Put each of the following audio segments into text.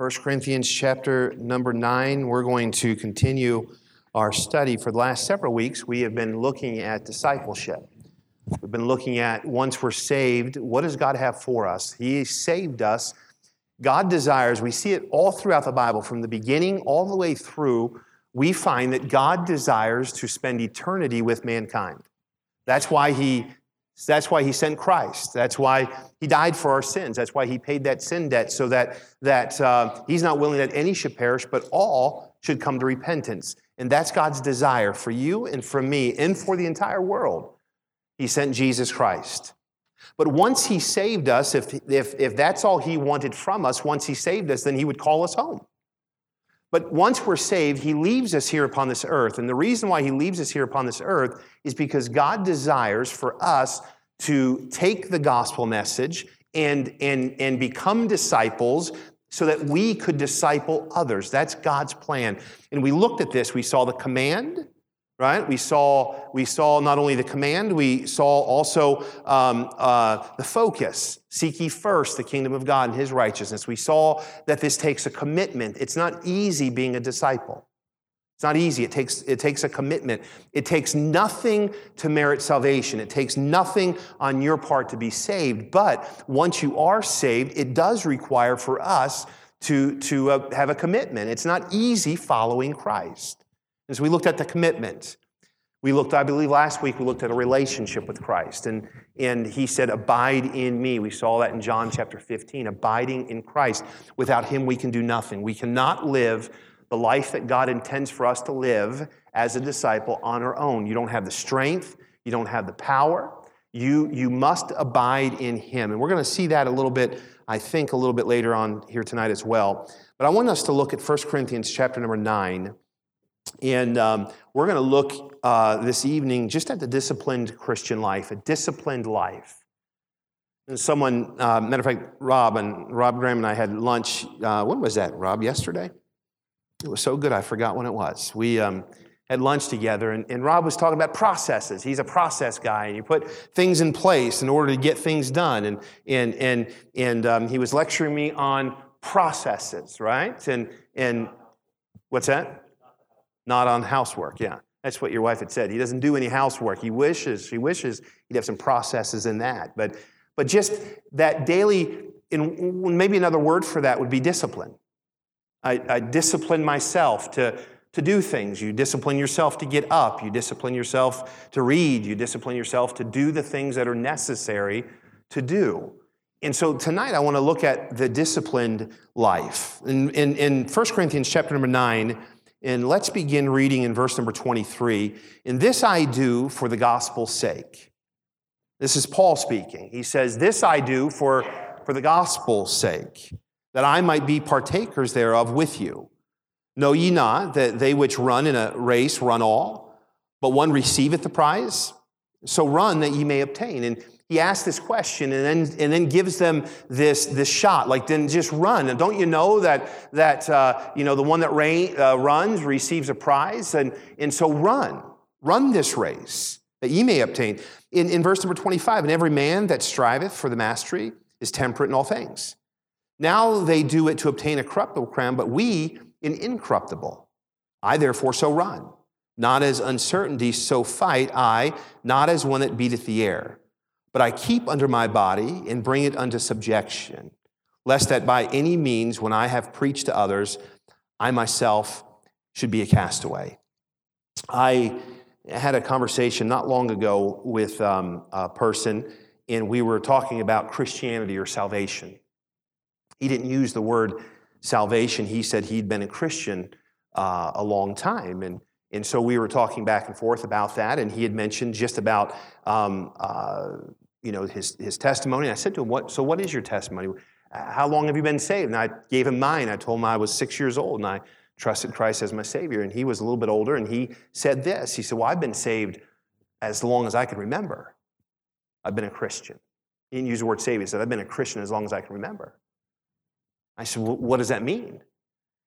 1 Corinthians chapter number 9. We're going to continue our study for the last several weeks. We have been looking at discipleship. We've been looking at once we're saved, what does God have for us? He saved us. God desires, we see it all throughout the Bible, from the beginning all the way through, we find that God desires to spend eternity with mankind. That's why He that's why he sent Christ. That's why he died for our sins. That's why he paid that sin debt so that, that uh, he's not willing that any should perish, but all should come to repentance. And that's God's desire for you and for me and for the entire world. He sent Jesus Christ. But once he saved us, if, if, if that's all he wanted from us, once he saved us, then he would call us home. But once we're saved, he leaves us here upon this earth. And the reason why he leaves us here upon this earth is because God desires for us to take the gospel message and, and, and become disciples so that we could disciple others. That's God's plan. And we looked at this. We saw the command, right? We saw, we saw not only the command, we saw also um, uh, the focus. Seek ye first the kingdom of God and his righteousness. We saw that this takes a commitment. It's not easy being a disciple. It's not easy. It takes, it takes a commitment. It takes nothing to merit salvation. It takes nothing on your part to be saved. But once you are saved, it does require for us to, to uh, have a commitment. It's not easy following Christ. As we looked at the commitment, we looked, I believe last week, we looked at a relationship with Christ. And, and he said, Abide in me. We saw that in John chapter 15, abiding in Christ. Without him, we can do nothing. We cannot live the life that God intends for us to live as a disciple on our own. You don't have the strength, you don't have the power. You, you must abide in him. And we're going to see that a little bit, I think, a little bit later on here tonight as well. But I want us to look at 1 Corinthians chapter number 9. And um, we're going to look uh, this evening just at the disciplined Christian life, a disciplined life. And someone, uh, matter of fact, Rob and Rob Graham and I had lunch. Uh, when was that, Rob? Yesterday? It was so good, I forgot when it was. We um, had lunch together, and, and Rob was talking about processes. He's a process guy, and you put things in place in order to get things done. And, and, and, and um, he was lecturing me on processes, right? And, and what's that? Not on housework, yeah. That's what your wife had said. He doesn't do any housework. He wishes, she wishes he'd have some processes in that. But, but just that daily, in, maybe another word for that would be discipline. I, I discipline myself to, to do things. You discipline yourself to get up. You discipline yourself to read. You discipline yourself to do the things that are necessary to do. And so tonight I want to look at the disciplined life. In, in, in 1 Corinthians chapter number 9, and let's begin reading in verse number 23. And this I do for the gospel's sake. This is Paul speaking. He says, This I do for, for the gospel's sake, that I might be partakers thereof with you. Know ye not that they which run in a race run all, but one receiveth the prize? So run that ye may obtain. And he asks this question and then, and then gives them this, this shot, like then just run. And don't you know that, that uh, you know, the one that rain, uh, runs receives a prize? And, and so run, run this race that ye may obtain. In, in verse number 25, and every man that striveth for the mastery is temperate in all things. Now they do it to obtain a corruptible crown, but we an incorruptible. I therefore so run, not as uncertainty, so fight I, not as one that beateth the air but I keep under my body and bring it unto subjection, lest that by any means, when I have preached to others, I myself should be a castaway. I had a conversation not long ago with um, a person, and we were talking about Christianity or salvation. He didn't use the word salvation, he said he'd been a Christian uh, a long time. And and so we were talking back and forth about that, and he had mentioned just about um, uh, you know his, his testimony. And I said to him, "What? So what is your testimony? How long have you been saved?" And I gave him mine. I told him I was six years old and I trusted Christ as my Savior. And he was a little bit older, and he said this. He said, "Well, I've been saved as long as I can remember. I've been a Christian." He didn't use the word Savior. He said, "I've been a Christian as long as I can remember." I said, well, "What does that mean?"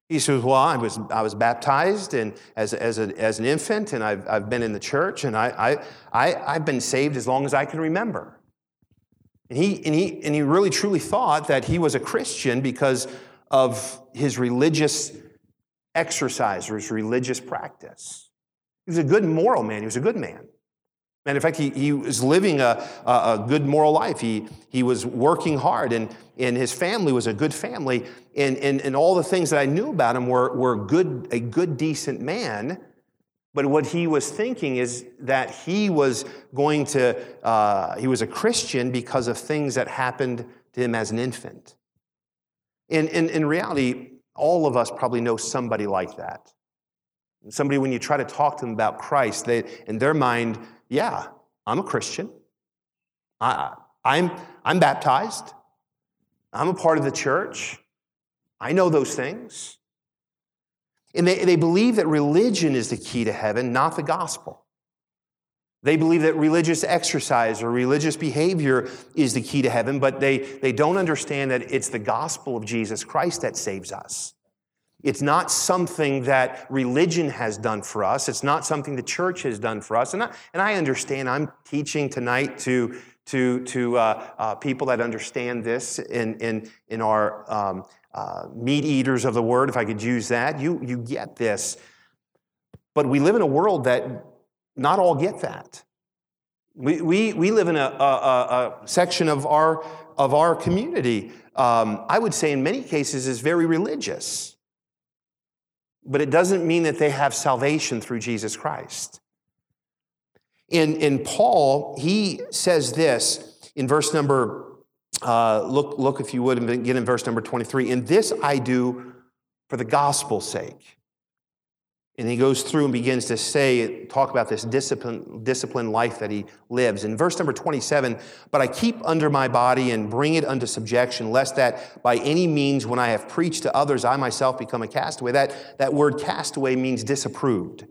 He says, Well, I was, I was baptized and as, as, a, as an infant, and I've, I've been in the church, and I, I, I, I've been saved as long as I can remember. And he, and, he, and he really truly thought that he was a Christian because of his religious exercise or his religious practice. He was a good moral man, he was a good man. And in fact, he, he was living a, a, a, good moral life. He, he was working hard, and, and his family was a good family. And, and, and all the things that I knew about him were, were good, a good, decent man. But what he was thinking is that he was going to, uh, he was a Christian because of things that happened to him as an infant. And in reality, all of us probably know somebody like that. Somebody, when you try to talk to them about Christ, they, in their mind, yeah, I'm a Christian. I, I'm, I'm baptized. I'm a part of the church. I know those things. And they, they believe that religion is the key to heaven, not the gospel. They believe that religious exercise or religious behavior is the key to heaven, but they, they don't understand that it's the gospel of Jesus Christ that saves us. It's not something that religion has done for us. It's not something the church has done for us. And I, and I understand I'm teaching tonight to, to, to uh, uh, people that understand this in, in, in our um, uh, meat eaters of the word, if I could use that. You, you get this. But we live in a world that not all get that. We, we, we live in a, a, a section of our, of our community, um, I would say in many cases, is very religious. But it doesn't mean that they have salvation through Jesus Christ. In, in Paul, he says this in verse number, uh, look, look if you would, and get in verse number 23. In this I do for the gospel's sake and he goes through and begins to say, talk about this discipline, disciplined life that he lives. In verse number 27, but I keep under my body and bring it unto subjection, lest that by any means, when I have preached to others, I myself become a castaway. That, that word castaway means disapproved.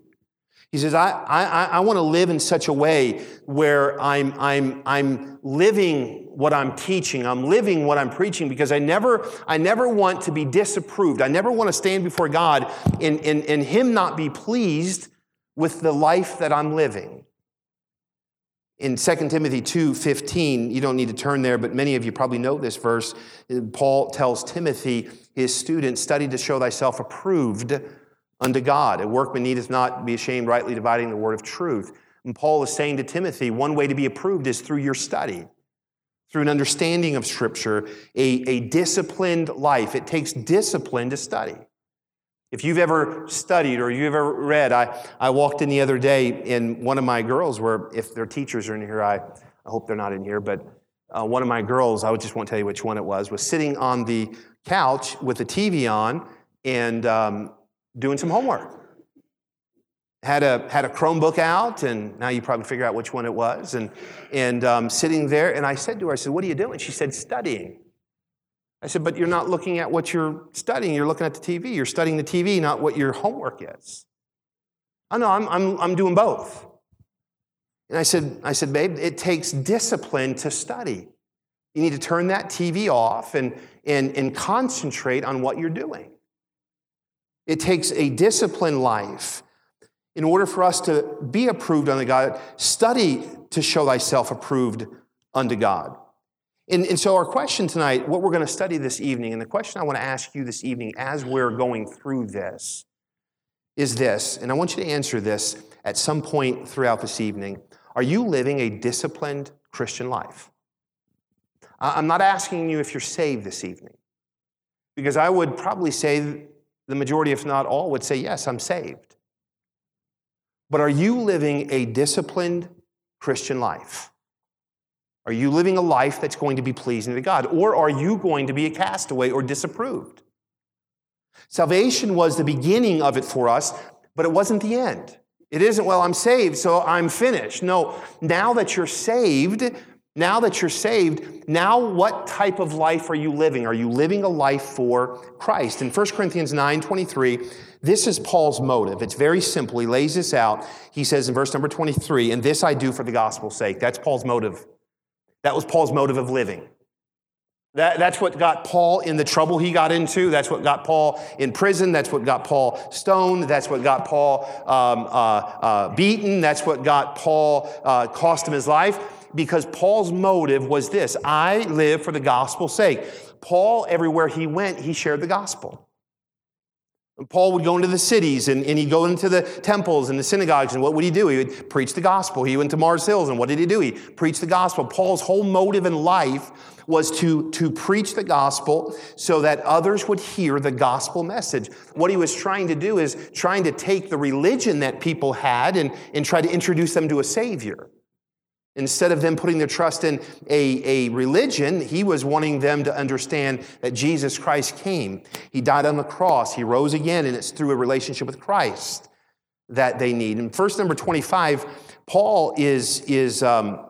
He says, I, I, I want to live in such a way where I'm, I'm, I'm living what I'm teaching. I'm living what I'm preaching because I never, I never want to be disapproved. I never want to stand before God and, and, and Him not be pleased with the life that I'm living. In 2 Timothy 2:15, you don't need to turn there, but many of you probably know this verse. Paul tells Timothy, his student, study to show thyself approved unto God. A workman needeth not be ashamed, rightly dividing the word of truth. And Paul is saying to Timothy, one way to be approved is through your study, through an understanding of Scripture, a, a disciplined life. It takes discipline to study. If you've ever studied or you've ever read, I, I walked in the other day and one of my girls were, if their teachers are in here, I, I hope they're not in here, but uh, one of my girls, I just won't tell you which one it was, was sitting on the couch with the TV on and um, doing some homework. Had a, had a Chromebook out, and now you probably figure out which one it was, and, and um, sitting there. And I said to her, I said, What are you doing? She said, Studying. I said, But you're not looking at what you're studying. You're looking at the TV. You're studying the TV, not what your homework is. Oh, no, I'm, I'm, I'm doing both. And I said, I said, Babe, it takes discipline to study. You need to turn that TV off and, and, and concentrate on what you're doing. It takes a disciplined life. In order for us to be approved unto God, study to show thyself approved unto God. And, and so, our question tonight, what we're going to study this evening, and the question I want to ask you this evening as we're going through this is this, and I want you to answer this at some point throughout this evening. Are you living a disciplined Christian life? I'm not asking you if you're saved this evening, because I would probably say the majority, if not all, would say, Yes, I'm saved. But are you living a disciplined Christian life? Are you living a life that's going to be pleasing to God? Or are you going to be a castaway or disapproved? Salvation was the beginning of it for us, but it wasn't the end. It isn't, well, I'm saved, so I'm finished. No, now that you're saved, now that you're saved, now what type of life are you living? Are you living a life for Christ? In 1 Corinthians 9 23, this is Paul's motive. It's very simple. He lays this out. He says in verse number 23, and this I do for the gospel's sake. That's Paul's motive. That was Paul's motive of living. That, that's what got Paul in the trouble he got into. That's what got Paul in prison. That's what got Paul stoned. That's what got Paul um, uh, uh, beaten. That's what got Paul, uh, cost him his life Because Paul's motive was this I live for the gospel's sake. Paul, everywhere he went, he shared the gospel. Paul would go into the cities and, and, he'd go into the temples and the synagogues, and what would he do? He would preach the gospel. He went to Mars Hills, and what did he do? He preached the gospel. Paul's whole motive in life was to, to preach the gospel so that others would hear the gospel message. What he was trying to do is trying to take the religion that people had and, and try to introduce them to a savior. Instead of them putting their trust in a, a religion, he was wanting them to understand that Jesus Christ came. He died on the cross, he rose again, and it's through a relationship with Christ that they need. In verse number 25, Paul is, is um,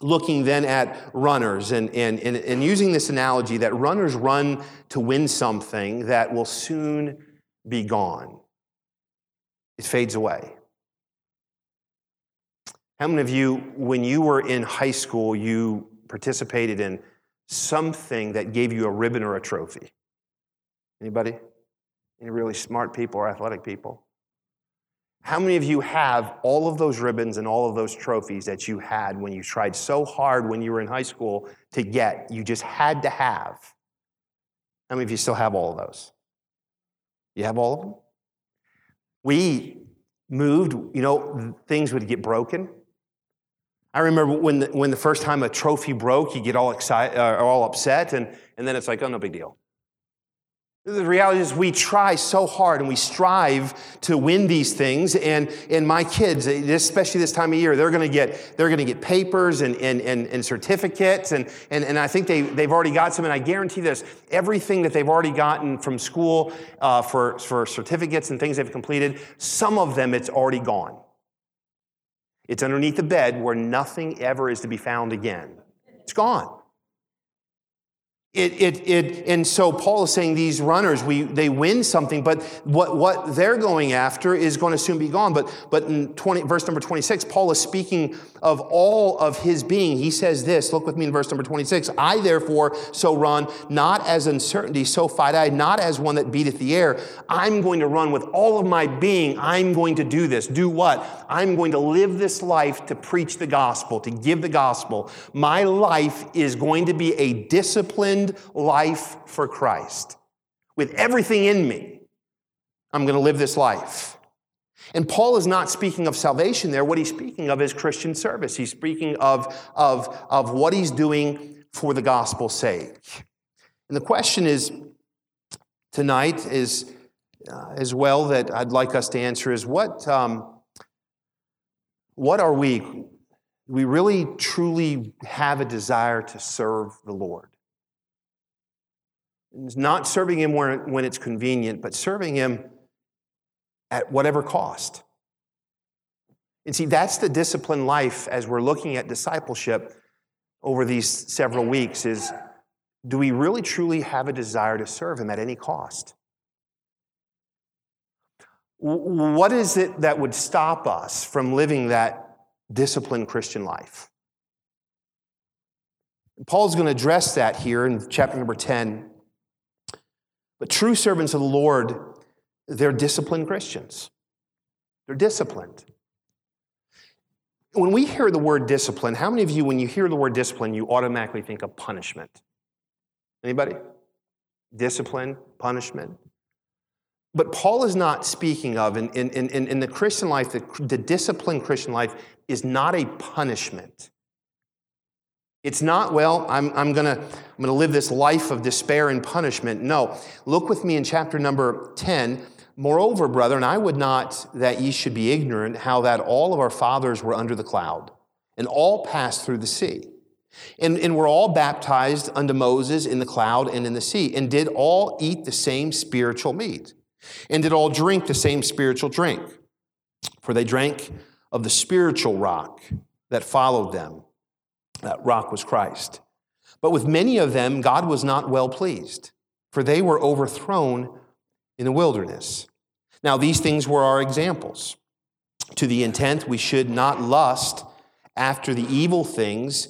looking then at runners and, and, and, and using this analogy that runners run to win something that will soon be gone. It fades away. How many of you, when you were in high school, you participated in something that gave you a ribbon or a trophy? Anybody? Any really smart people or athletic people? How many of you have all of those ribbons and all of those trophies that you had when you tried so hard when you were in high school to get? You just had to have. How many of you still have all of those? You have all of them? We moved, you know, things would get broken. I remember when the, when the first time a trophy broke, you get all excited, uh, all upset, and, and then it's like, oh, no big deal. The reality is, we try so hard and we strive to win these things. And, and my kids, especially this time of year, they're going to get, they're going to get papers and, and, and, and certificates. And, and, and I think they, they've already got some. And I guarantee this everything that they've already gotten from school uh, for, for certificates and things they've completed, some of them it's already gone. It's underneath the bed where nothing ever is to be found again. It's gone. It, it, it, and so Paul is saying these runners, we, they win something, but what, what they're going after is going to soon be gone. But, but in 20, verse number 26, Paul is speaking of all of his being. He says this, look with me in verse number 26. I therefore so run, not as uncertainty, so fight I, not as one that beateth the air. I'm going to run with all of my being. I'm going to do this. Do what? I'm going to live this life to preach the gospel, to give the gospel. My life is going to be a life for Christ. With everything in me, I'm going to live this life. And Paul is not speaking of salvation there. What he's speaking of is Christian service. He's speaking of, of, of what he's doing for the gospel's sake. And the question is tonight is uh, as well that I'd like us to answer is what, um, what are we? We really truly have a desire to serve the Lord. It's not serving Him when it's convenient, but serving Him at whatever cost. And see, that's the disciplined life as we're looking at discipleship over these several weeks is do we really truly have a desire to serve Him at any cost? What is it that would stop us from living that disciplined Christian life? Paul's going to address that here in chapter number 10 but true servants of the Lord, they're disciplined Christians. They're disciplined. When we hear the word discipline, how many of you, when you hear the word discipline, you automatically think of punishment? Anybody? Discipline, punishment. But Paul is not speaking of, in, in, in, in the Christian life, the, the disciplined Christian life is not a punishment. It's not, well, I'm, I'm going to I'm gonna live this life of despair and punishment. No. Look with me in chapter number 10. Moreover, brethren, I would not that ye should be ignorant how that all of our fathers were under the cloud, and all passed through the sea. And, and were all baptized unto Moses in the cloud and in the sea, and did all eat the same spiritual meat, and did all drink the same spiritual drink. For they drank of the spiritual rock that followed them that rock was Christ. But with many of them, God was not well pleased, for they were overthrown in the wilderness. Now, these things were our examples, to the intent we should not lust after the evil things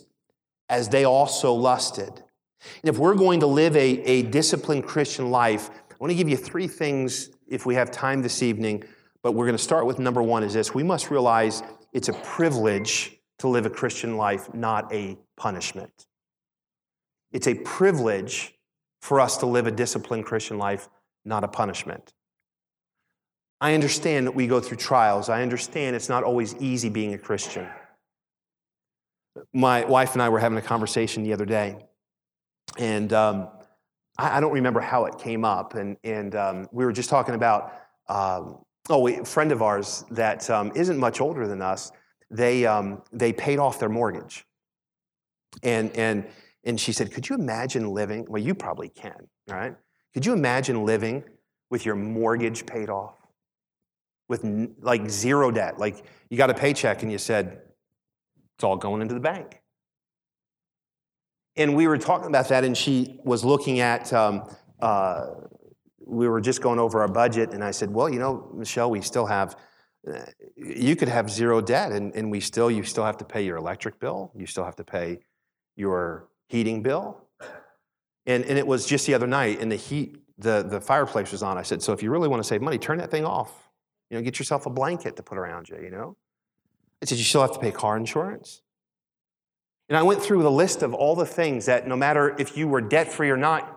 as they also lusted. And if we're going to live a, a disciplined Christian life, I want to give you three things if we have time this evening, but we're going to start with number one is this we must realize it's a privilege to live a Christian life, not a punishment. It's a privilege for us to live a disciplined Christian life, not a punishment. I understand that we go through trials. I understand it's not always easy being a Christian. My wife and I were having a conversation the other day, and um, I, I, don't remember how it came up. And, and um, we were just talking about, um, oh, a friend of ours that um, not much older than us, they, um, they paid off their mortgage. And, and, and she said, Could you imagine living? Well, you probably can, right? Could you imagine living with your mortgage paid off? With like zero debt? Like you got a paycheck and you said, It's all going into the bank. And we were talking about that, and she was looking at, um, uh, we were just going over our budget, and I said, Well, you know, Michelle, we still have you could have zero debt and, and we still you still have to pay your electric bill you still have to pay your heating bill. And, and it was just the other night and the heat the, the fireplace was on. I said so if you really want to save money turn that thing off. You know get yourself a blanket to put around you you know? I said you still have to pay car insurance. And i went through the list of all the things that no matter if you were debt free or not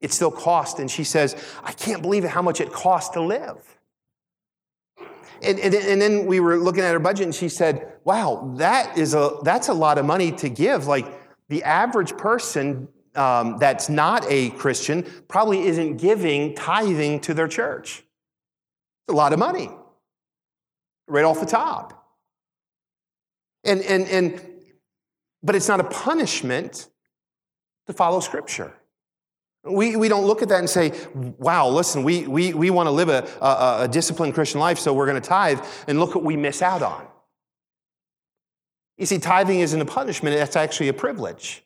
it still cost. And she says i can't believe how much it costs to live and, and, and, then we were looking at her budget and she said, wow, that is a, that's a lot of money to give. Like the average person um, that's not a Christian probably isn't giving tithing to their church. It's a lot of money right off the top. And, and, and, but it's not a punishment to follow Scripture. We, we don't look at that and say, wow, listen, we, we, we want to live a, a, a disciplined Christian life, so we're going to tithe, and look what we miss out on. You see, tithing isn't a punishment, that's actually a privilege.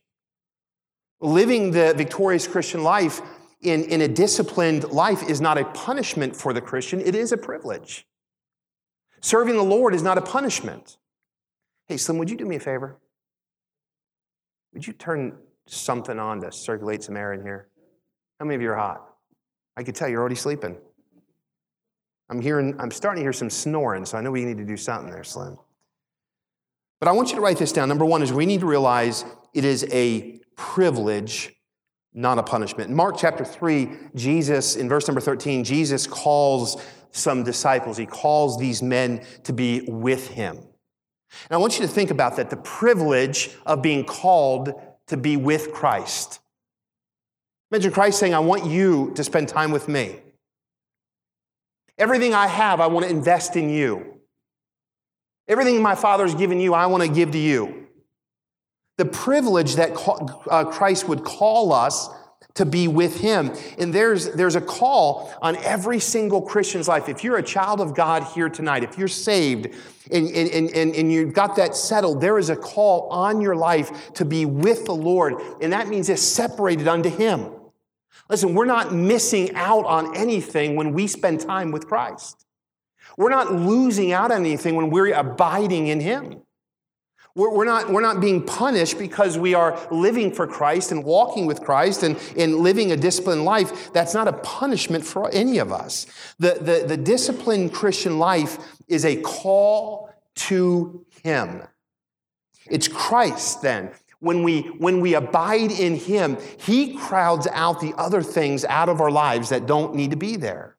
Living the victorious Christian life in, in a disciplined life is not a punishment for the Christian, it is a privilege. Serving the Lord is not a punishment. Hey, Slim, would you do me a favor? Would you turn something on to circulate some air in here? How many of you are hot? I could tell you're already sleeping. I'm hearing, I'm starting to hear some snoring, so I know we need to do something there, Slim. But I want you to write this down. Number one is we need to realize it is a privilege, not a punishment. In Mark chapter 3, Jesus, in verse number 13, Jesus calls some disciples, he calls these men to be with him. And I want you to think about that the privilege of being called to be with Christ. Imagine Christ saying, I want you to spend time with me. Everything I have, I want to invest in you. Everything my Father's given you, I want to give to you. The privilege that uh, Christ would call us to be with Him. And there's, there's a call on every single Christian's life. If you're a child of God here tonight, if you're saved and, and, and, and you've got that settled, there is a call on your life to be with the Lord. And that means it's separated unto Him. Listen, we're not missing out on anything when we spend time with Christ. We're not losing out on anything when we're abiding in Him. We're, not, we're not being punished because we are living for Christ and walking with Christ and, and living a disciplined life. That's not a punishment for any of us. The, the, the disciplined Christian life is a call to Him. It's Christ then when we, when we abide in Him, He crowds out the other things out of our lives that don't need to be there.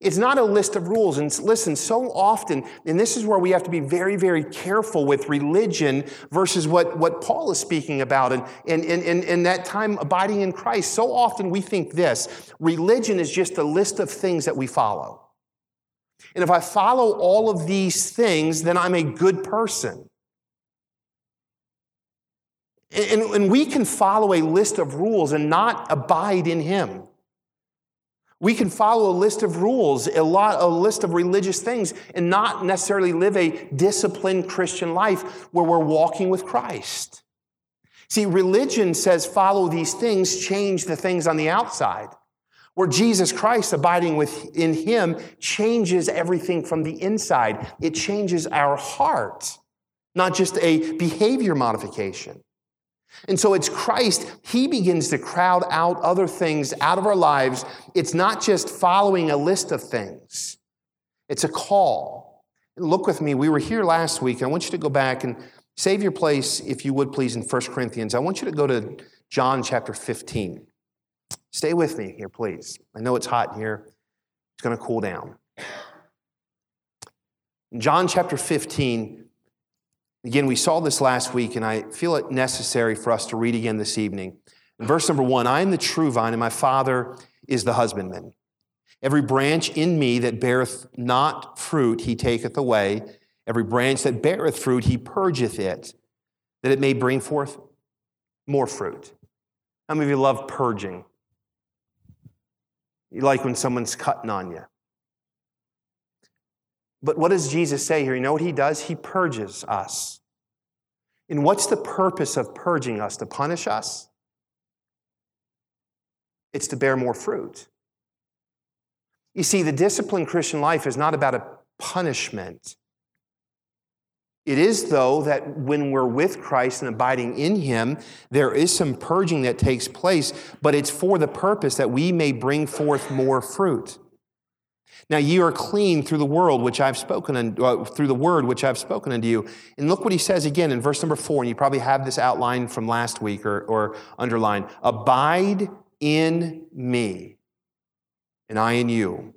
It's not a list of rules. And listen, so often, and this is where we have to be very, very careful with religion versus what, what Paul is speaking about and, and, and, and, and that time abiding in Christ. So often we think this religion is just a list of things that we follow. And if I follow all of these things, then I'm a good person. And, and we can follow a list of rules and not abide in Him. We can follow a list of rules, a, lot, a list of religious things, and not necessarily live a disciplined Christian life where we're walking with Christ. See, religion says follow these things, change the things on the outside. Where Jesus Christ, abiding within Him, changes everything from the inside. It changes our heart, not just a behavior modification. And so it's Christ, He begins to crowd out other things out of our lives. It's not just following a list of things, it's a call. Look with me, we were here last week. I want you to go back and Save your place, if you would please, in 1 Corinthians. I want you to go to John chapter 15. Stay with me here, please. I know it's hot here, it's going to cool down. John chapter 15, again, we saw this last week, and I feel it necessary for us to read again this evening. In verse number one, I am the true vine, and my Father is the husbandman. Every branch in me that beareth not fruit, he taketh away. Every branch that beareth fruit, he purgeth it, that it may bring forth more fruit. How many of you love purging? You like when someone's cutting on you. But what does Jesus say here? You know what he does? He purges us. And what's the purpose of purging us? To punish us? It's to bear more fruit. You see, the disciplined Christian life is not about a punishment. It is, though, that when we're with Christ and abiding in Him, there is some purging that takes place, but it's for the purpose that we may bring forth more fruit. Now ye are clean through the world which I've spoken uh, through the word which I've spoken unto you. And look what he says again in verse number four, and you probably have this outlined from last week or, or underlined. Abide in me, and I in you.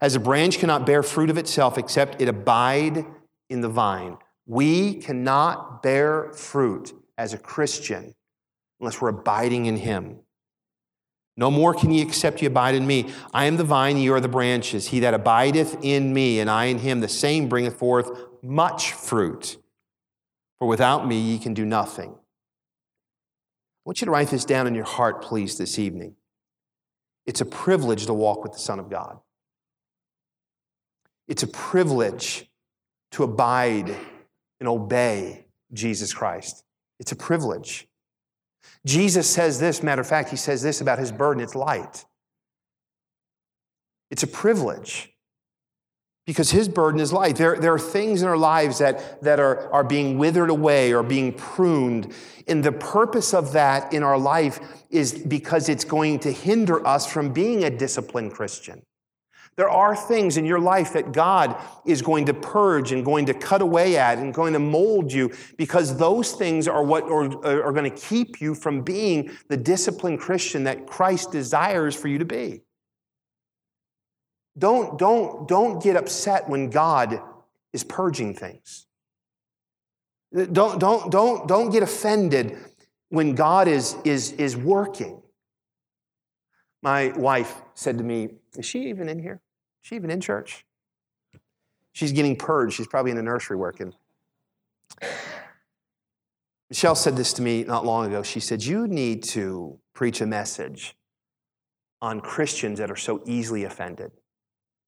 As a branch cannot bear fruit of itself except it abide in the vine. We cannot bear fruit as a Christian unless we're abiding in Him. No more can ye except ye abide in me. I am the vine, ye are the branches. He that abideth in me, and I in him, the same bringeth forth much fruit. For without me ye can do nothing. I want you to write this down in your heart, please, this evening. It's a privilege to walk with the Son of God. It's a privilege to abide and obey Jesus Christ. It's a privilege. Jesus says this, matter of fact, he says this about his burden it's light. It's a privilege because his burden is light. There, there are things in our lives that, that are, are being withered away or being pruned. And the purpose of that in our life is because it's going to hinder us from being a disciplined Christian. There are things in your life that God is going to purge and going to cut away at and going to mold you because those things are what are, are going to keep you from being the disciplined Christian that Christ desires for you to be. Don't, don't, don't get upset when God is purging things. Don't, don't, don't, don't get offended when God is, is, is working. My wife said to me, Is she even in here? Is she even in church? She's getting purged. She's probably in the nursery working. Michelle said this to me not long ago. She said, You need to preach a message on Christians that are so easily offended.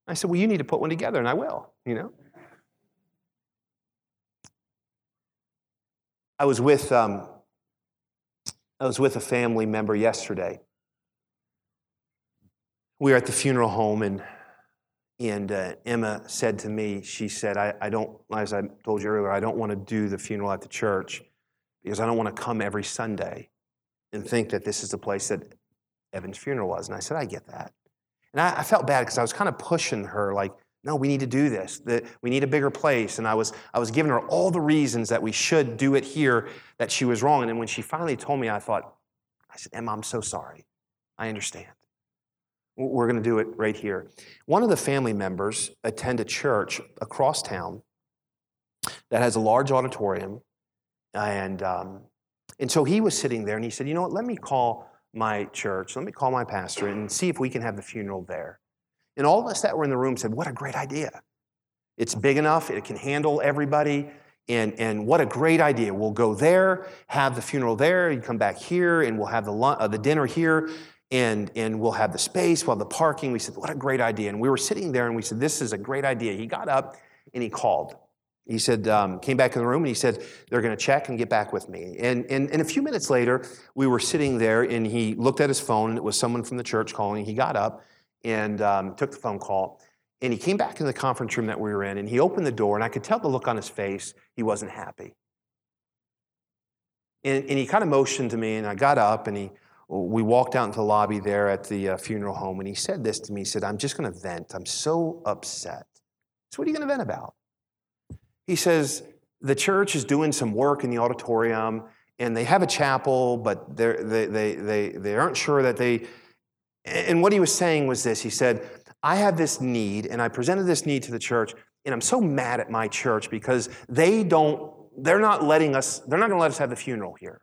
I said, Well, you need to put one together, and I will, you know? I was with, um, I was with a family member yesterday we were at the funeral home and and uh, Emma said to me, she said, I, I don't, as I told you earlier, I don't want to do the funeral at the church because I don't want to come every Sunday and think that this is the place that Evan's funeral was. And I said, I get that. And I, I felt bad because I was kind of pushing her, like, no, we need to do this. That we need a bigger place. And I was, I was giving her all the reasons that we should do it here, that she was wrong. And then when she finally told me, I thought, I said, Emma, I'm so sorry. I understand. We're going to do it right here. One of the family members attend a church across town that has a large auditorium, and um, and so he was sitting there, and he said, "You know what? Let me call my church. Let me call my pastor and see if we can have the funeral there." And all of us that were in the room said, "What a great idea! It's big enough; it can handle everybody." And, and what a great idea. We'll go there, have the funeral there, you come back here, and we'll have the, uh, the dinner here and, and we'll have the space, we'll have the parking. We said, what a great idea. And we were sitting there and we said, this is a great idea. He got up and he called. He said, um, came back in the room and he said, they're going to check and get back with me. And, and, and a few minutes later, we were sitting there and he looked at his phone and it was someone from the church calling. He got up and um, took the phone call. And he came back in the conference room that we were in and he opened the door and I could tell the look on his face, he wasn't happy. And, and he kind of motioned to me and I got up and he we walked out into the lobby there at the uh, funeral home, and he said this to me. He said, I'm just going to vent. I'm so upset. So, what are you going to vent about? He says, the church is doing some work in the auditorium and they have a chapel, but they they, they, they aren't sure that they. And what he was saying was this He said, I have this need, and I presented this need to the church, and I'm so mad at my church because they don't, they're not letting us, they're not going to let us have the funeral here.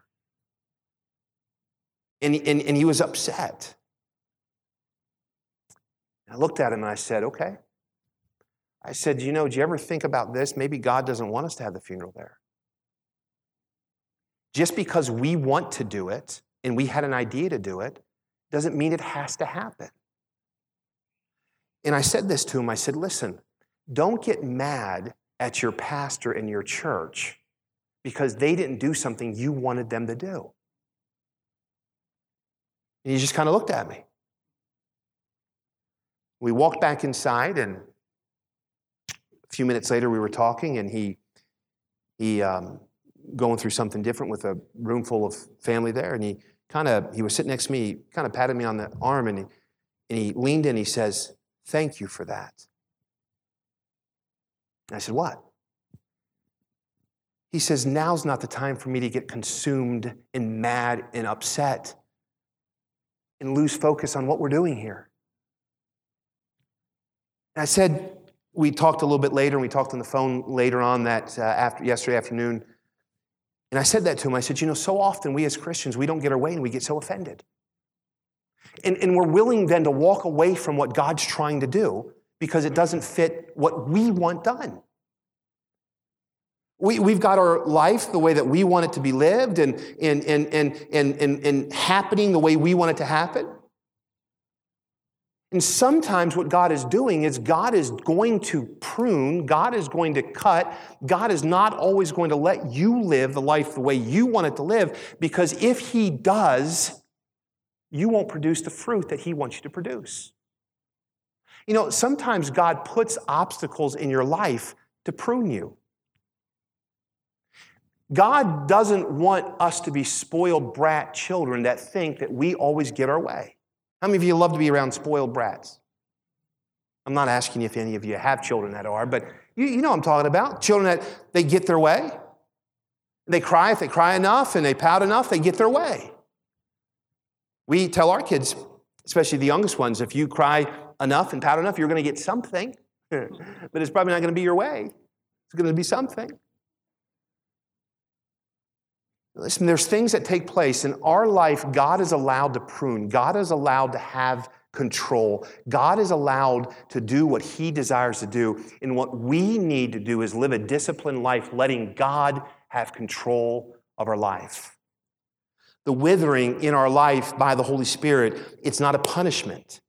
And, and, and he was upset. I looked at him and I said, okay. I said, you know, do you ever think about this? Maybe God doesn't want us to have the funeral there. Just because we want to do it and we had an idea to do it doesn't mean it has to happen. And I said this to him I said, listen, don't get mad at your pastor and your church because they didn't do something you wanted them to do. And he just kind of looked at me. We walked back inside, and a few minutes later, we were talking, and he, he um, going through something different with a room full of family there, and he kind of he was sitting next to me, kind of patted me on the arm, and he, and he leaned in. He says, "Thank you for that." And I said, What? He says, Now's not the time for me to get consumed and mad and upset and lose focus on what we're doing here. And I said, we talked a little bit later, and we talked on the phone later on that uh, after yesterday afternoon. And I said that to him. I said, you know, so often we as Christians, we don't get our way and we get so offended. And, and we're willing then to walk away from what God's trying to do because it doesn't fit what we want done. We, we've got our life the way that we want it to be lived and, and, and, and, and, and, and happening the way we want it to happen. And sometimes what God is doing is God is going to prune, God is going to cut, God is not always going to let you live the life the way you want it to live, because if He does, you won't produce the fruit that He wants you to produce. You know, sometimes God puts obstacles in your life to prune you. God doesn't want us to be spoiled brat children that think that we always get our way. How many of you love to be around spoiled brats? I'm not asking if any of you have children that are, but you, you know I'm talking about. Children that they get their way. They cry if they cry enough and they pout enough, they get their way. We tell our kids, especially the youngest ones, if you cry enough and pout enough, you're going to get something. but it's probably not going to be your way. It's going to be something. Listen, there's things that take place in our life, God is allowed to prune, God is allowed to have control. God is allowed to do what He desires to do. And what we need to do is live a disciplined life, letting God have control of our life. The withering in our life by the Holy Spirit, it's not a punishment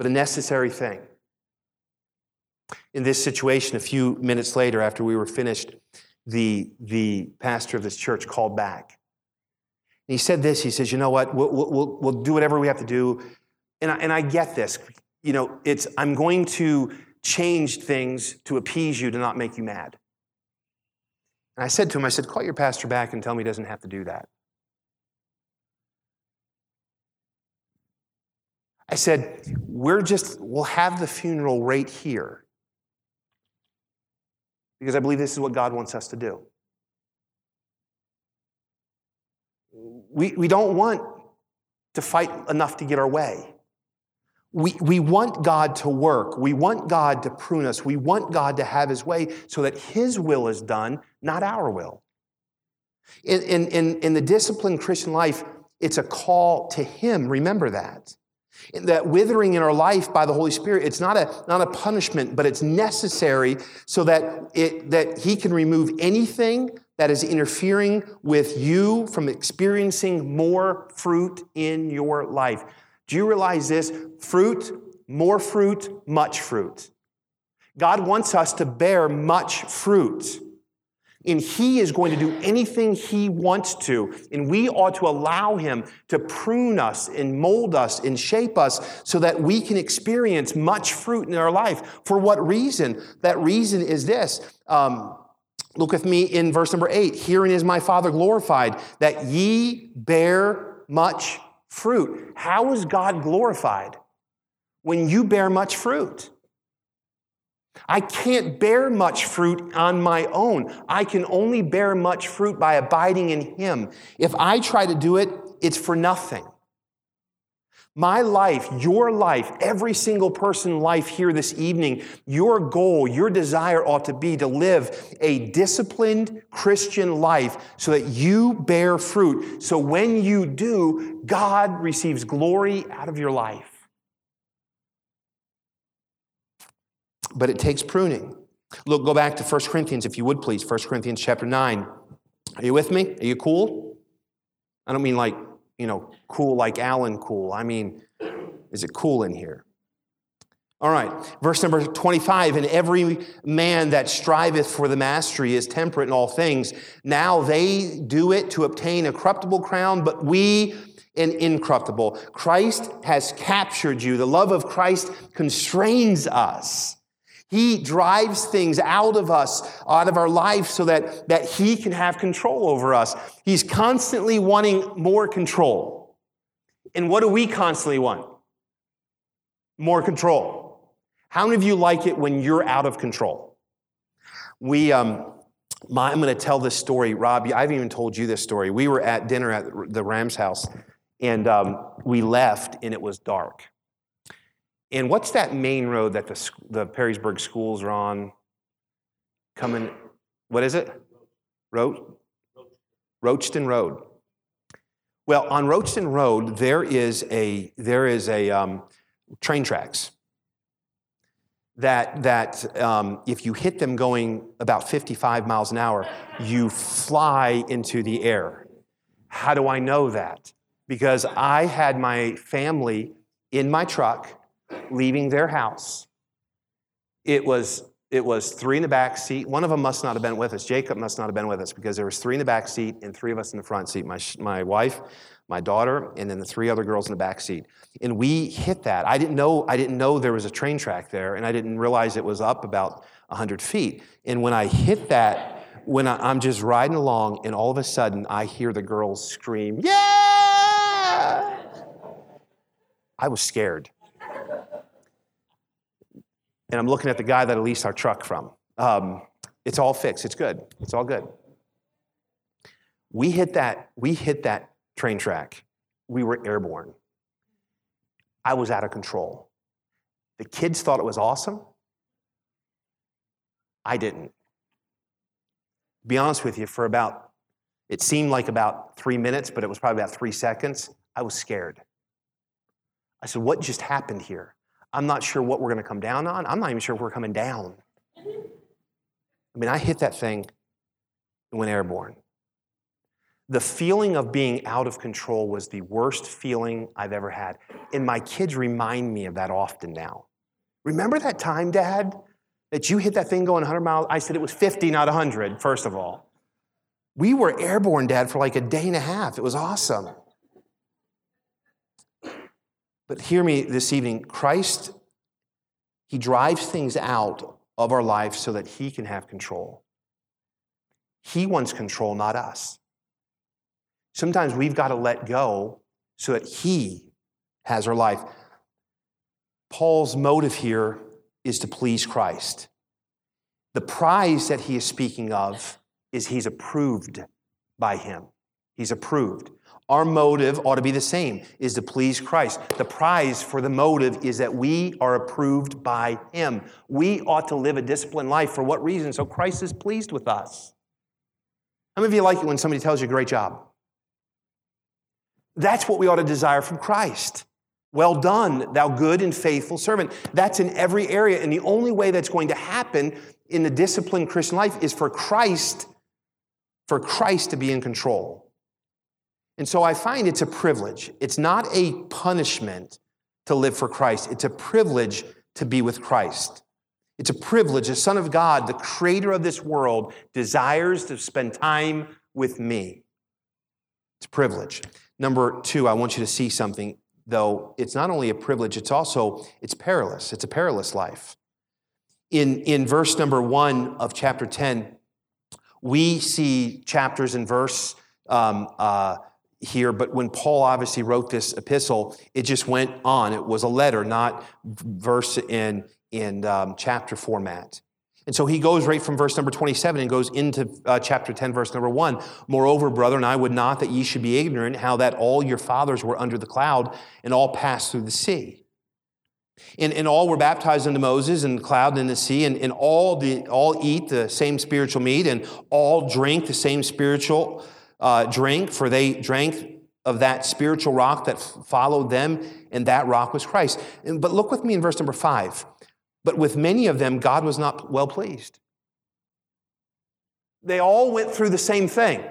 but a necessary thing. In this situation, a few minutes later, after we were finished, the, the pastor of this church called back. And he said this He says, You know what? We'll, we'll, we'll do whatever we have to do. And I, and I get this. You know, it's, I'm going to change things to appease you, to not make you mad. And I said to him, I said, Call your pastor back and tell me he doesn't have to do that. I said, we're just, we'll have the funeral right here. Because I believe this is what God wants us to do. We, we don't want to fight enough to get our way. We, we want God to work. We want God to prune us. We want God to have His way so that His will is done, not our will. In, in, in the disciplined Christian life, it's a call to Him. Remember that. That withering in our life by the Holy Spirit, it's not a, not a punishment, but it's necessary so that, it, that He can remove anything that is interfering with you from experiencing more fruit in your life. Do you realize this? Fruit, more fruit, much fruit. God wants us to bear much fruit. And he is going to do anything he wants to. And we ought to allow him to prune us and mold us and shape us so that we can experience much fruit in our life. For what reason? That reason is this. Um, look with me in verse number eight. Herein is my Father glorified, that ye bear much fruit. How is God glorified? When you bear much fruit. I can't bear much fruit on my own. I can only bear much fruit by abiding in Him. If I try to do it, it's for nothing. My life, your life, every single person life here this evening, your goal, your desire ought to be to live a disciplined Christian life so that you bear fruit. So when you do, God receives glory out of your life. But it takes pruning. Look, go back to 1 Corinthians, if you would please. 1 Corinthians chapter 9. Are you with me? Are you cool? I don't mean like you know, cool like Alan cool. I mean, is it cool in here? All right, verse number 25, and every man that striveth for the mastery is temperate in all things. Now they do it to obtain a corruptible crown, but we an incorruptible. Christ has captured you. The love of Christ constrains us. He drives things out of us, out of our life, so that, that He can have control over us. He's constantly wanting more control. And what do we constantly want? More control. How many of you like it when you're out of control? We, um, my, I'm going to tell this story. Rob, I haven't even told you this story. We were at dinner at the Rams house, and um, we left, and it was dark. And what's that main road that the, the Perrysburg schools are on? Coming, what is it? Road? Roachton Road. Well, on Roachton Road, there is a, there is a um, train tracks that, that um, if you hit them going about 55 miles an hour, you fly into the air. How do I know that? Because I had my family in my truck leaving their house. It was, it was three in the back seat. One of them must not have been with us. Jacob must not have been with us because there was three in the back seat and three of us in the front seat. My, my wife, my daughter, and then the three other girls in the back seat. And we hit that. I didn't know, I didn't know there was a train track there, and I didn't realize it was up about 100 feet. And when I hit that, when I, am just riding along, and all of a sudden I hear the girls scream, Yeah! I was scared and I'm looking at the guy that I leased our truck from. Um, it's all fixed. It's good. It's all good. We hit that. We hit that train track. We were airborne. I was out of control. The kids thought it was awesome. I didn't. Be honest with you, for about, it seemed like about three minutes, but it was probably about three seconds. I was scared. I said, What just happened here? I'm not sure what we're going to come down on. I'm not even sure if we're coming down. I mean, I hit that thing and went airborne. The feeling of being out of control was the worst feeling I've ever had. And my kids remind me of that often now. Remember that time, Dad, that you hit that thing going 100 miles? I said it was 50, not 100, first of all. We were airborne, Dad, for like a day and a half. It was awesome. But hear me this evening Christ, He drives things out of our life so that He can have control. He wants control, not us. Sometimes we've got to let go so that He has our life. Paul's motive here is to please Christ. The prize that he is speaking of is he's approved by Him. He's approved. Our motive ought to be the same, is to please Christ. The prize for the motive is that we are approved by Him. We ought to live a disciplined life. For what reason? So Christ is pleased with us. How many of you like it when somebody tells you, great job? That's what we ought to desire from Christ. Well done, thou good and faithful servant. That's in every area. And the only way that's going to happen in the disciplined Christian life is for Christ, for Christ to be in control. And so I find it's a privilege. It's not a punishment to live for Christ, it's a privilege to be with Christ. It's a privilege. The Son of God, the creator of this world, desires to spend time with me. It's a privilege. Number two, I want you to see something, though it's not only a privilege, it's also, it's perilous. It's a perilous life. In, in verse number one of chapter 10, we see chapters and verse um, uh, here, but when Paul obviously wrote this epistle, it just went on. It was a letter, not verse in, in um, chapter format. And so he goes right from verse number 27 and goes into uh, chapter 10, verse number 1. Moreover, brethren, I would not that ye should be ignorant how that all your fathers were under the cloud and all passed through the sea. And, and all were baptized into Moses and the cloud and the sea, and, and all, the, all eat the same spiritual meat, and all drink the same spiritual uh, drink, for they drank of that spiritual rock that followed them, and that rock was Christ. And, but look with me in verse number five. But with many of them, God was not well pleased. They all went through the same thing.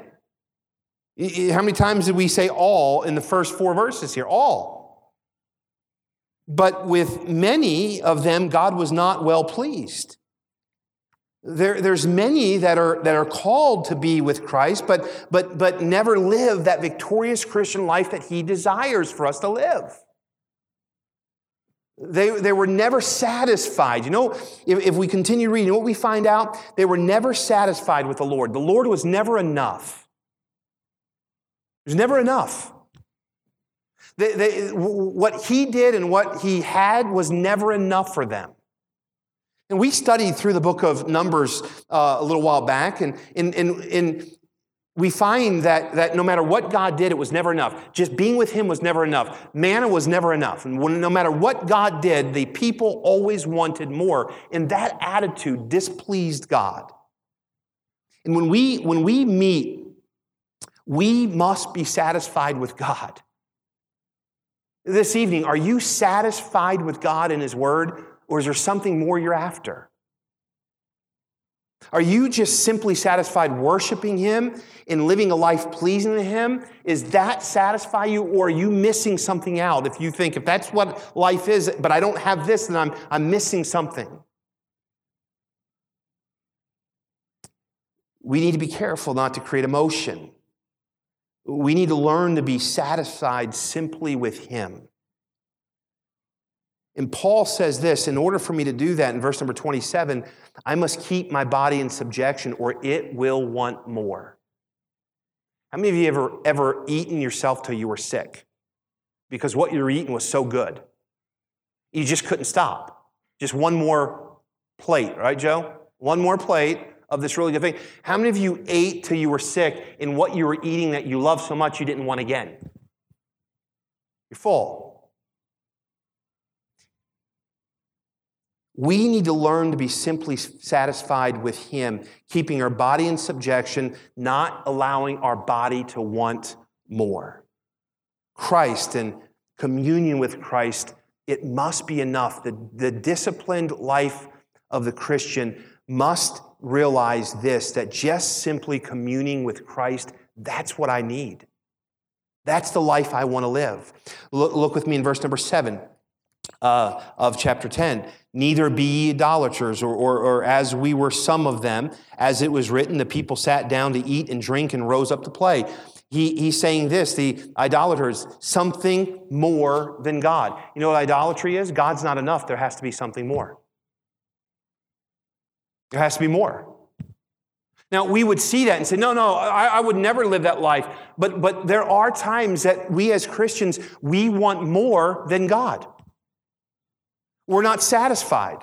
How many times did we say all in the first four verses here? All. But with many of them, God was not well pleased. There, there's many that are, that are called to be with Christ, but, but, but never live that victorious Christian life that He desires for us to live. They, they were never satisfied. You know, if, if we continue reading, what we find out, they were never satisfied with the Lord. The Lord was never enough. Was never enough. They, they, what he did and what he had was never enough for them. And we studied through the book of Numbers uh, a little while back, and, and, and, and we find that, that no matter what God did, it was never enough. Just being with Him was never enough. Manna was never enough. And when, no matter what God did, the people always wanted more. And that attitude displeased God. And when we, when we meet, we must be satisfied with God. This evening, are you satisfied with God and His Word, or is there something more you're after? Are you just simply satisfied worshiping Him and living a life pleasing to Him? Is that satisfy you, or are you missing something out? If you think, if that's what life is, but I don't have this, then I'm, I'm missing something. We need to be careful not to create emotion. We need to learn to be satisfied simply with Him. And Paul says this in order for me to do that, in verse number 27, I must keep my body in subjection or it will want more. How many of you ever, ever eaten yourself till you were sick? Because what you were eating was so good. You just couldn't stop. Just one more plate, right, Joe? One more plate of this really good thing. How many of you ate till you were sick in what you were eating that you loved so much you didn't want again? You're full. We need to learn to be simply satisfied with Him, keeping our body in subjection, not allowing our body to want more. Christ and communion with Christ, it must be enough. The, the disciplined life of the Christian must realize this that just simply communing with Christ, that's what I need. That's the life I want to live. Look, look with me in verse number seven uh, of chapter 10. Neither be ye idolaters, or, or, or, as we were some of them, as it was written, the people sat down to eat and drink and rose up to play. He, he's saying this the idolaters, something more than God. You know what idolatry is? God's not enough. There has to be something more. There has to be more. Now, we would see that and say, no, no, I, I, would never live that life. But, but there are times that we as Christians, we want more than God. We're not satisfied.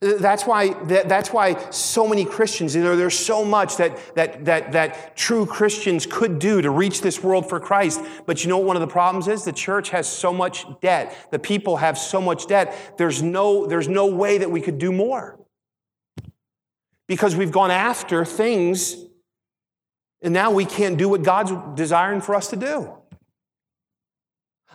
That's why, that's why so many Christians, you know, there's so much that, that, that, that true Christians could do to reach this world for Christ. But you know what one of the problems is? The church has so much debt. The people have so much debt. There's no, there's no way that we could do more. Because we've gone after things and now we can't do what God's desiring for us to do.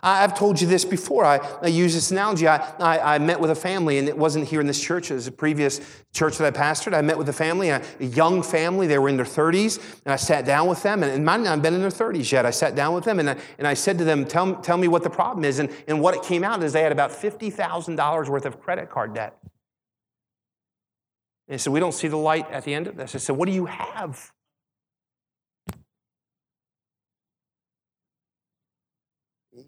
I've told you this before. I, I use this analogy. I, I, I, met with a family, and it wasn't here in this church. It was a previous church that I pastored. I met with a family, a, a young family. They were in their 30s, and I sat down with them. And, and mine have been in their 30s yet. I sat down with them, and I, and I said to them, tell, tell me what the problem is. And, and what it came out is they had about $50,000 worth of credit card debt. And said, We don't see the light at the end of this. I said, What do you have?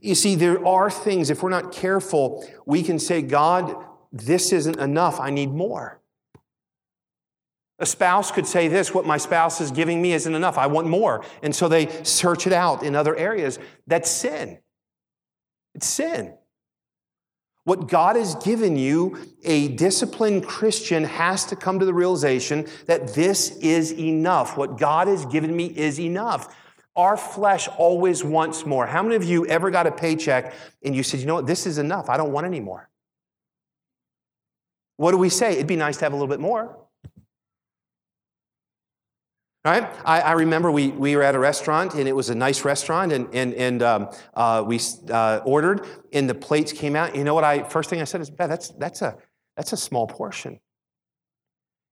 You see, there are things, if we're not careful, we can say, God, this isn't enough. I need more. A spouse could say this what my spouse is giving me isn't enough. I want more. And so they search it out in other areas. That's sin. It's sin. What God has given you, a disciplined Christian has to come to the realization that this is enough. What God has given me is enough. Our flesh always wants more. How many of you ever got a paycheck and you said, you know what, this is enough. I don't want any more? What do we say? It'd be nice to have a little bit more. Right? I, I, remember we, we were at a restaurant and it was a nice restaurant and, and, and um, uh, we uh, ordered and the plates came out. You know what I, first thing I said is, that's, that's, a, that's a small portion.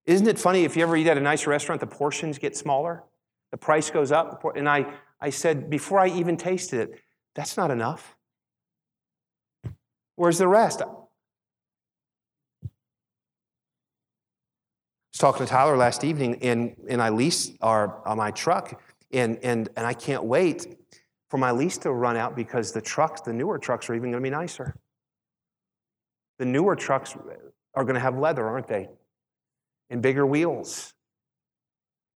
Isn't it funny if you ever eat at a nice restaurant, the portions get smaller? The price goes up. And I, I said, before I even tasted it, that's not enough. Where's the rest? I was talking to Tyler last evening, and, and I leased our, uh, my truck, and, and, and I can't wait for my lease to run out because the trucks, the newer trucks, are even going to be nicer. The newer trucks are going to have leather, aren't they? And bigger wheels.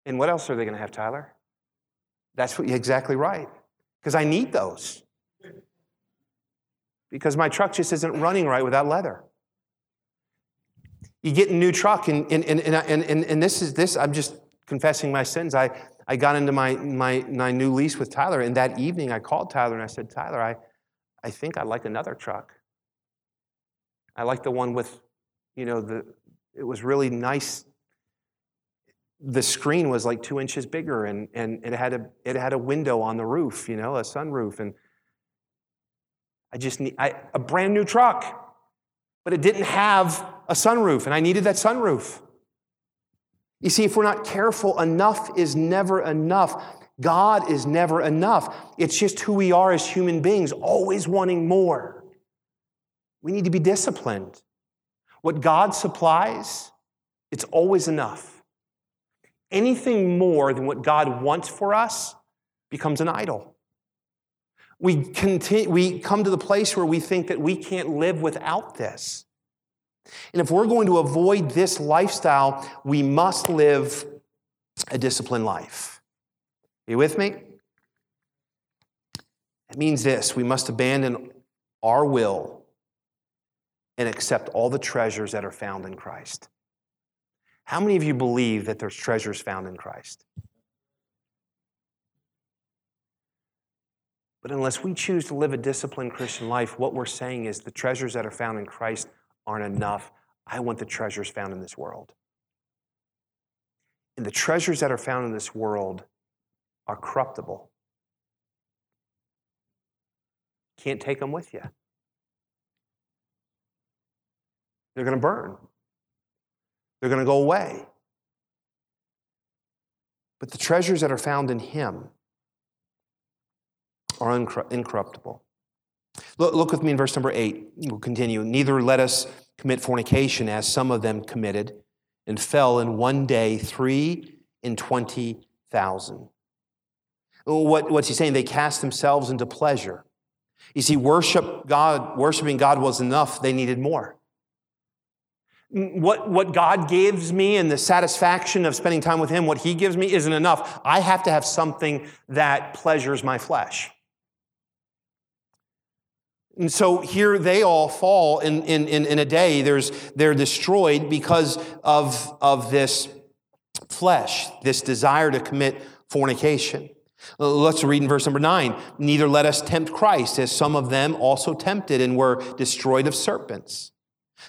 And what else are they going to have, Tyler? That's what, exactly right. Because I need those. Because my truck just isn't running right without leather. You get a new truck, and, and, and, and, and, and this is this, I'm just confessing my sins. I, I got into my, my, my new lease with Tyler, and that evening I called Tyler and I said, Tyler, I, I think I'd like another truck. I like the one with, you know, the, it was really nice. The screen was like two inches bigger, and, and it, had a, it had a window on the roof, you know, a sunroof. And I just need I, a brand new truck but it didn't have a sunroof, and I needed that sunroof. You see, if we're not careful, enough is never enough. God is never enough. It's just who we are as human beings, always wanting more. We need to be disciplined. What God supplies, it's always enough. Anything more than what God wants for us becomes an idol. We, continue, we come to the place where we think that we can't live without this. And if we're going to avoid this lifestyle, we must live a disciplined life. Are you with me? It means this we must abandon our will and accept all the treasures that are found in Christ. How many of you believe that there's treasures found in Christ? But unless we choose to live a disciplined Christian life, what we're saying is the treasures that are found in Christ aren't enough. I want the treasures found in this world. And the treasures that are found in this world are corruptible. Can't take them with you. They're going to burn. They're going to go away. But the treasures that are found in Him, are incorruptible. Look, look with me in verse number eight. We'll continue. Neither let us commit fornication, as some of them committed, and fell in one day three in twenty thousand. What, what's he saying? They cast themselves into pleasure. You see, worship God, worshiping God was enough, they needed more. What, what God gives me and the satisfaction of spending time with Him, what He gives me isn't enough. I have to have something that pleasures my flesh. And so here they all fall in, in, in, in, a day. There's, they're destroyed because of, of this flesh, this desire to commit fornication. Let's read in verse number nine. Neither let us tempt Christ, as some of them also tempted and were destroyed of serpents.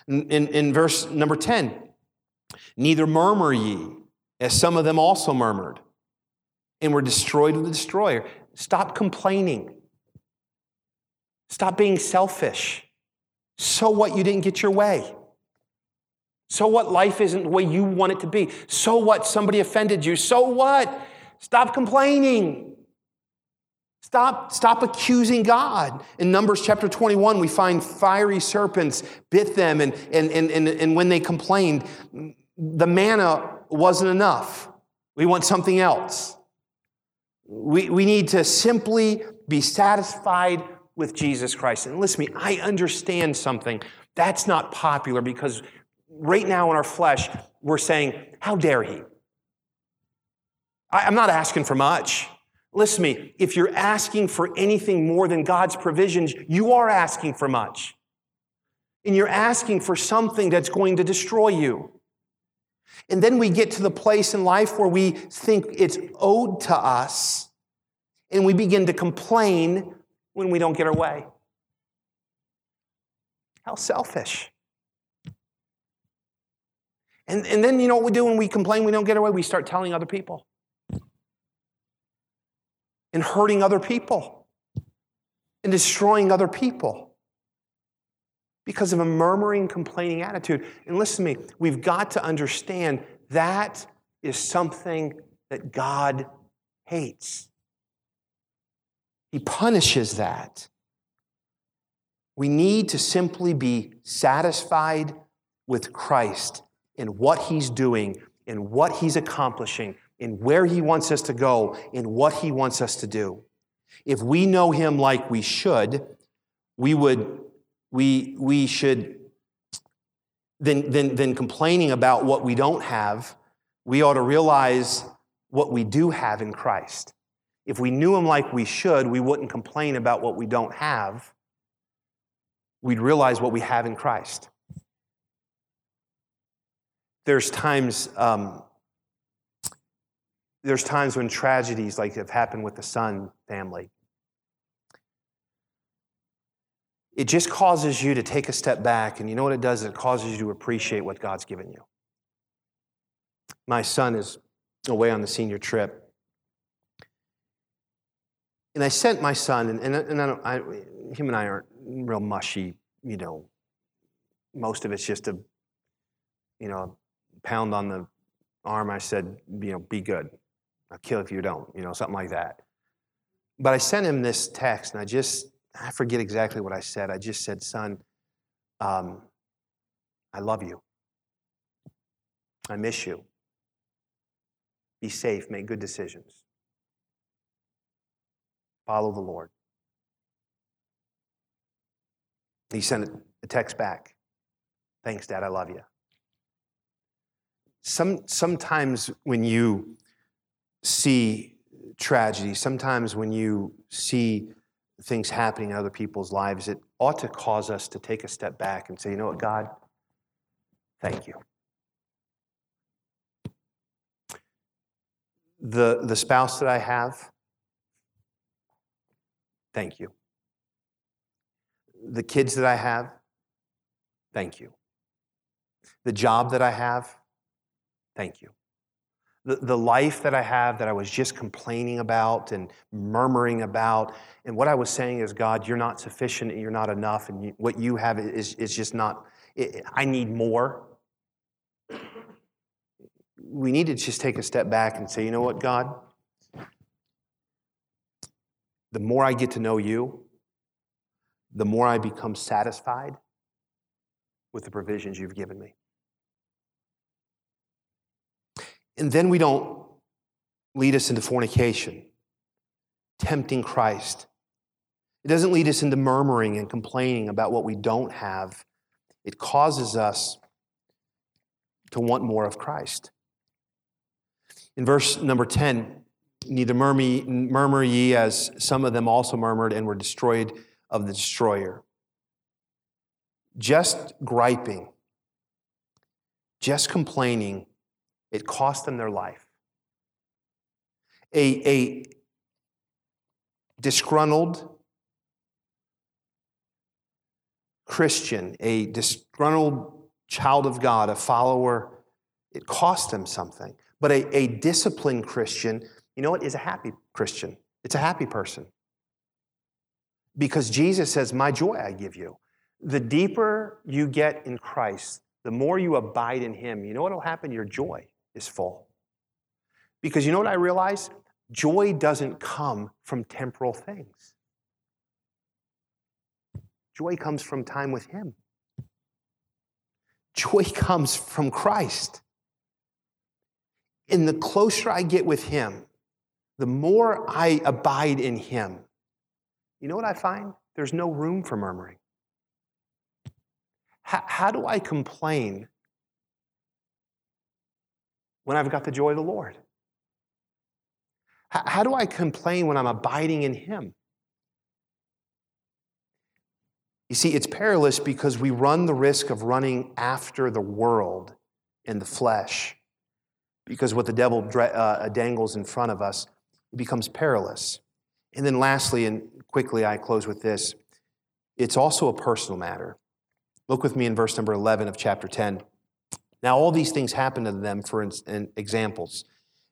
In, in, in verse number 10, neither murmur ye, as some of them also murmured and were destroyed with the destroyer. Stop complaining. Stop being selfish. So what you didn't get your way? So what life isn't the way you want it to be? So what somebody offended you? So what? Stop complaining. Stop, stop accusing God. In Numbers chapter 21, we find fiery serpents bit them, and, and, and, and, and when they complained, the manna wasn't enough. We want something else. We, we need to simply be satisfied with Jesus Christ. And listen to me, I understand something. That's not popular because right now in our flesh, we're saying, How dare he? I, I'm not asking for much. Listen to me, if you're asking for anything more than God's provisions, you are asking for much. And you're asking for something that's going to destroy you. And then we get to the place in life where we think it's owed to us, and we begin to complain when we don't get our way. How selfish. And, and then, you know what we do when we complain we don't get our way? We start telling other people and hurting other people and destroying other people because of a murmuring, complaining attitude. And listen to me, we've got to understand that is something that God hates. He punishes that. We need to simply be satisfied with Christ in what He's doing, in what He's accomplishing, in where He wants us to go, in what He wants us to do. If we know Him like we should, we would, we, we should, then, then, then complaining about what we don't have, we ought to realize what we do have in Christ. If we knew Him like we should, we wouldn't complain about what we don't have. We'd realize what we have in Christ. There's times um, there's times when tragedies like have happened with the Sun family. It just causes you to take a step back, and you know what it does? It causes you to appreciate what God's given you. My son is away on the senior trip. And I sent my son, and, and, and I I, him and I aren't real mushy, you know. Most of it's just a, you know, pound on the arm. I said, you know, be good. I'll kill if you don't, you know, something like that. But I sent him this text, and I just, I forget exactly what I said. I just said, son, um, I love you. I miss you. Be safe, make good decisions. Follow the Lord. He sent a text back. Thanks, Dad, I love you. Some, sometimes when you see tragedy, sometimes when you see things happening in other people's lives, it ought to cause us to take a step back and say, you know what, God, thank you. The, the spouse that I have, thank you. The kids that I have, thank you. The job that I have, thank you the, the life that I have that I was just complaining about and murmuring about. And what I was saying is, God, you're not sufficient, and you're not enough, and you, what you have is, is just not, it, I need more. We need to just take a step back and say, you know what, God? The more I get to know you, the more I become satisfied with the provisions you've given me. And then we don't lead us into fornication, tempting Christ. It doesn't lead us into murmuring and complaining about what we don't have. It causes us to want more of Christ. In verse number 10, neither murmur ye as some of them also murmured and were destroyed of the destroyer. Just griping, just complaining it cost them their life. A, a disgruntled Christian, a disgruntled child of God, a follower, it cost them something. But a, a disciplined Christian, you know what, is a happy Christian. It's a happy person. Because Jesus says, My joy I give you. The deeper you get in Christ, the more you abide in Him, you know what will happen? Your joy is full. Because you know what I realize? Joy doesn't come from temporal things. Joy comes from time with Him. Joy comes from Christ. And the closer I get with Him, the more I abide in Him, you know what I find? There's no room for murmuring. How, how do I complain when I've got the joy of the Lord? How, do I complain when I'm abiding in Him? You see, it's perilous because we run the risk of running after the world and the flesh. Because what the devil uh, dangles in front of us, becomes perilous. And then, lastly, and quickly, I close with this it's also a personal matter. Look with me in verse number 11 of chapter 10. Now, all these things happen to them for examples,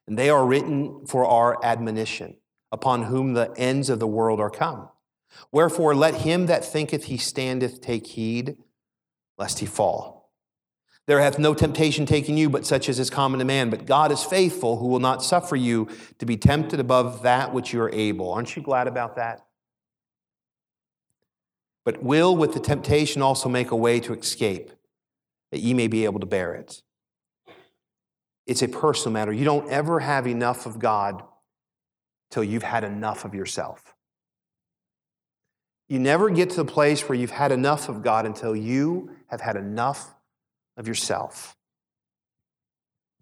and they are written for our admonition, upon whom the ends of the world are come. Wherefore, let him that thinketh he standeth take heed, lest he fall. There hath no temptation taken you, but such as is common to man. But God is faithful, who will not suffer you to be tempted above that which you are able. Aren't you glad about that? But will with the temptation also make a way to escape, that ye may be able to bear it. It's a personal matter. You don't ever have enough of God till you've had enough of yourself. You never get to the place where you've had enough of God until you have had enough of yourself.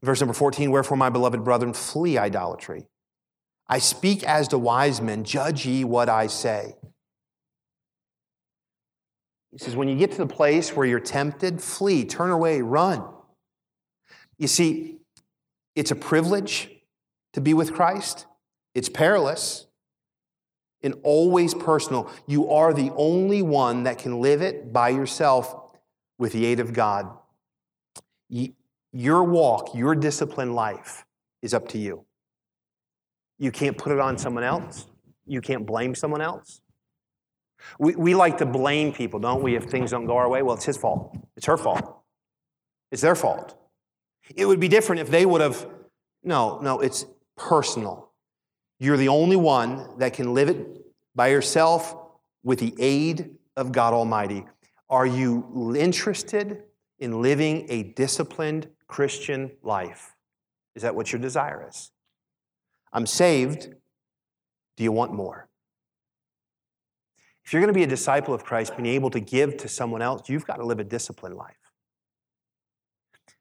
Verse number 14 Wherefore, my beloved brethren, flee idolatry. I speak as to wise men, judge ye what I say. He says, when you get to the place where you're tempted, flee, turn away, run. You see, it's a privilege to be with Christ, it's perilous and always personal. You are the only one that can live it by yourself with the aid of God. Your walk, your disciplined life is up to you. You can't put it on someone else. You can't blame someone else. We, we like to blame people, don't we, if things don't go our way? Well, it's his fault. It's her fault. It's their fault. It would be different if they would have. No, no, it's personal. You're the only one that can live it by yourself with the aid of God Almighty. Are you interested in living a disciplined Christian life? Is that what your desire is? I'm saved. Do you want more? If you're going to be a disciple of Christ, being able to give to someone else, you've got to live a disciplined life. I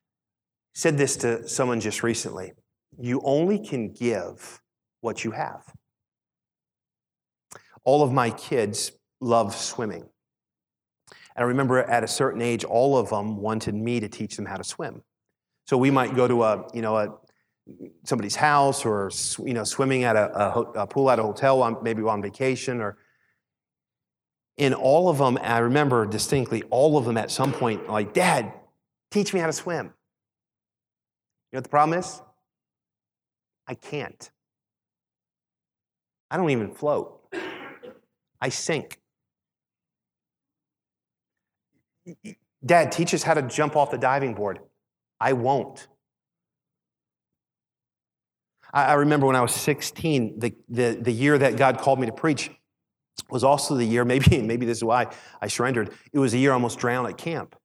said this to someone just recently. You only can give what you have. All of my kids love swimming. And I remember at a certain age, all of them wanted me to teach them how to swim. So we might go to a, you know, a, somebody's house or, you know, swimming at a, a, a pool at a hotel, maybe on vacation or, in all of them, I remember distinctly, all of them at some point, like, Dad, teach me how to swim. You know what the problem is? I can't. I don't even float. I sink. Dad, teach us how to jump off the diving board. I won't. I remember when I was 16, the, the, the year that God called me to preach was also the year, maybe, maybe this is why I surrendered, it was the year I almost drowned at camp.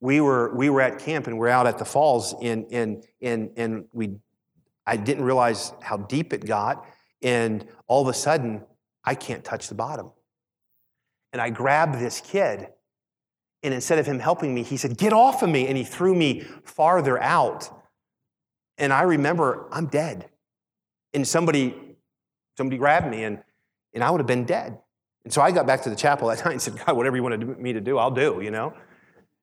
We were, we were at camp and we're out at the falls and, and, and, and we, I didn't realize how deep it got. And all of a sudden, I can't touch the bottom. And I grabbed this kid, and instead of him helping me, he said, Get off of me. And he threw me farther out. And I remember I'm dead. And somebody, somebody grabbed me, and, and I would have been dead. And so I got back to the chapel that night and said, God, whatever you wanted me to do, I'll do, you know?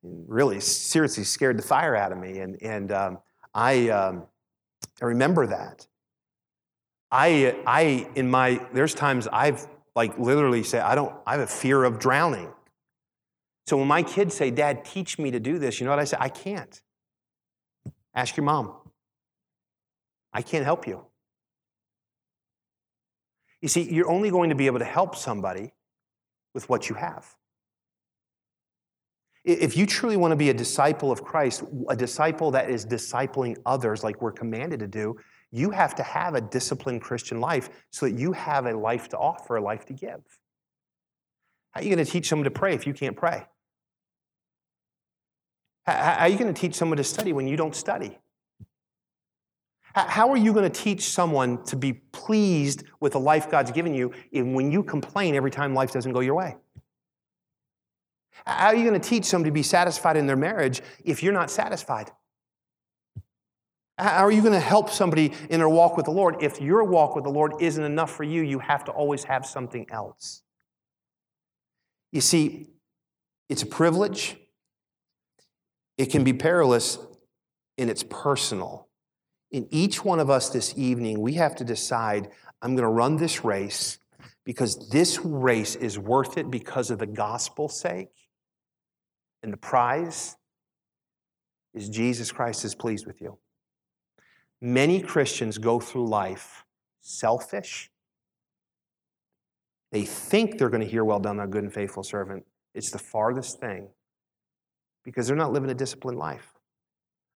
And really, seriously scared the fire out of me. And, and um, I, um, I remember that. I, I, in my, there's times I've like literally said, I don't, I have a fear of drowning. So when my kids say, Dad, teach me to do this, you know what I say? I can't. Ask your mom. I can't help you. You see, you're only going to be able to help somebody with what you have. If you truly want to be a disciple of Christ, a disciple that is discipling others like we're commanded to do, you have to have a disciplined Christian life so that you have a life to offer, a life to give. How are you going to teach someone to pray if you can't pray? How are you going to teach someone to study when you don't study? How are you going to teach someone to be pleased with the life God's given you when you complain every time life doesn't go your way? How are you going to teach someone to be satisfied in their marriage if you're not satisfied? How are you going to help somebody in their walk with the Lord? If your walk with the Lord isn't enough for you, you have to always have something else. You see, it's a privilege, it can be perilous, and it's personal. In each one of us this evening, we have to decide I'm going to run this race because this race is worth it because of the gospel's sake. And the prize is Jesus Christ is pleased with you. Many Christians go through life selfish. They think they're going to hear, Well done, thou good and faithful servant. It's the farthest thing because they're not living a disciplined life,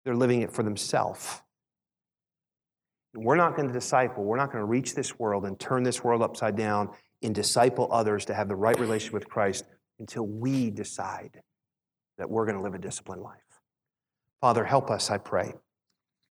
they're living it for themselves. We're not going to disciple, we're not going to reach this world and turn this world upside down and disciple others to have the right relationship with Christ until we decide that we're going to live a disciplined life. Father, help us, I pray.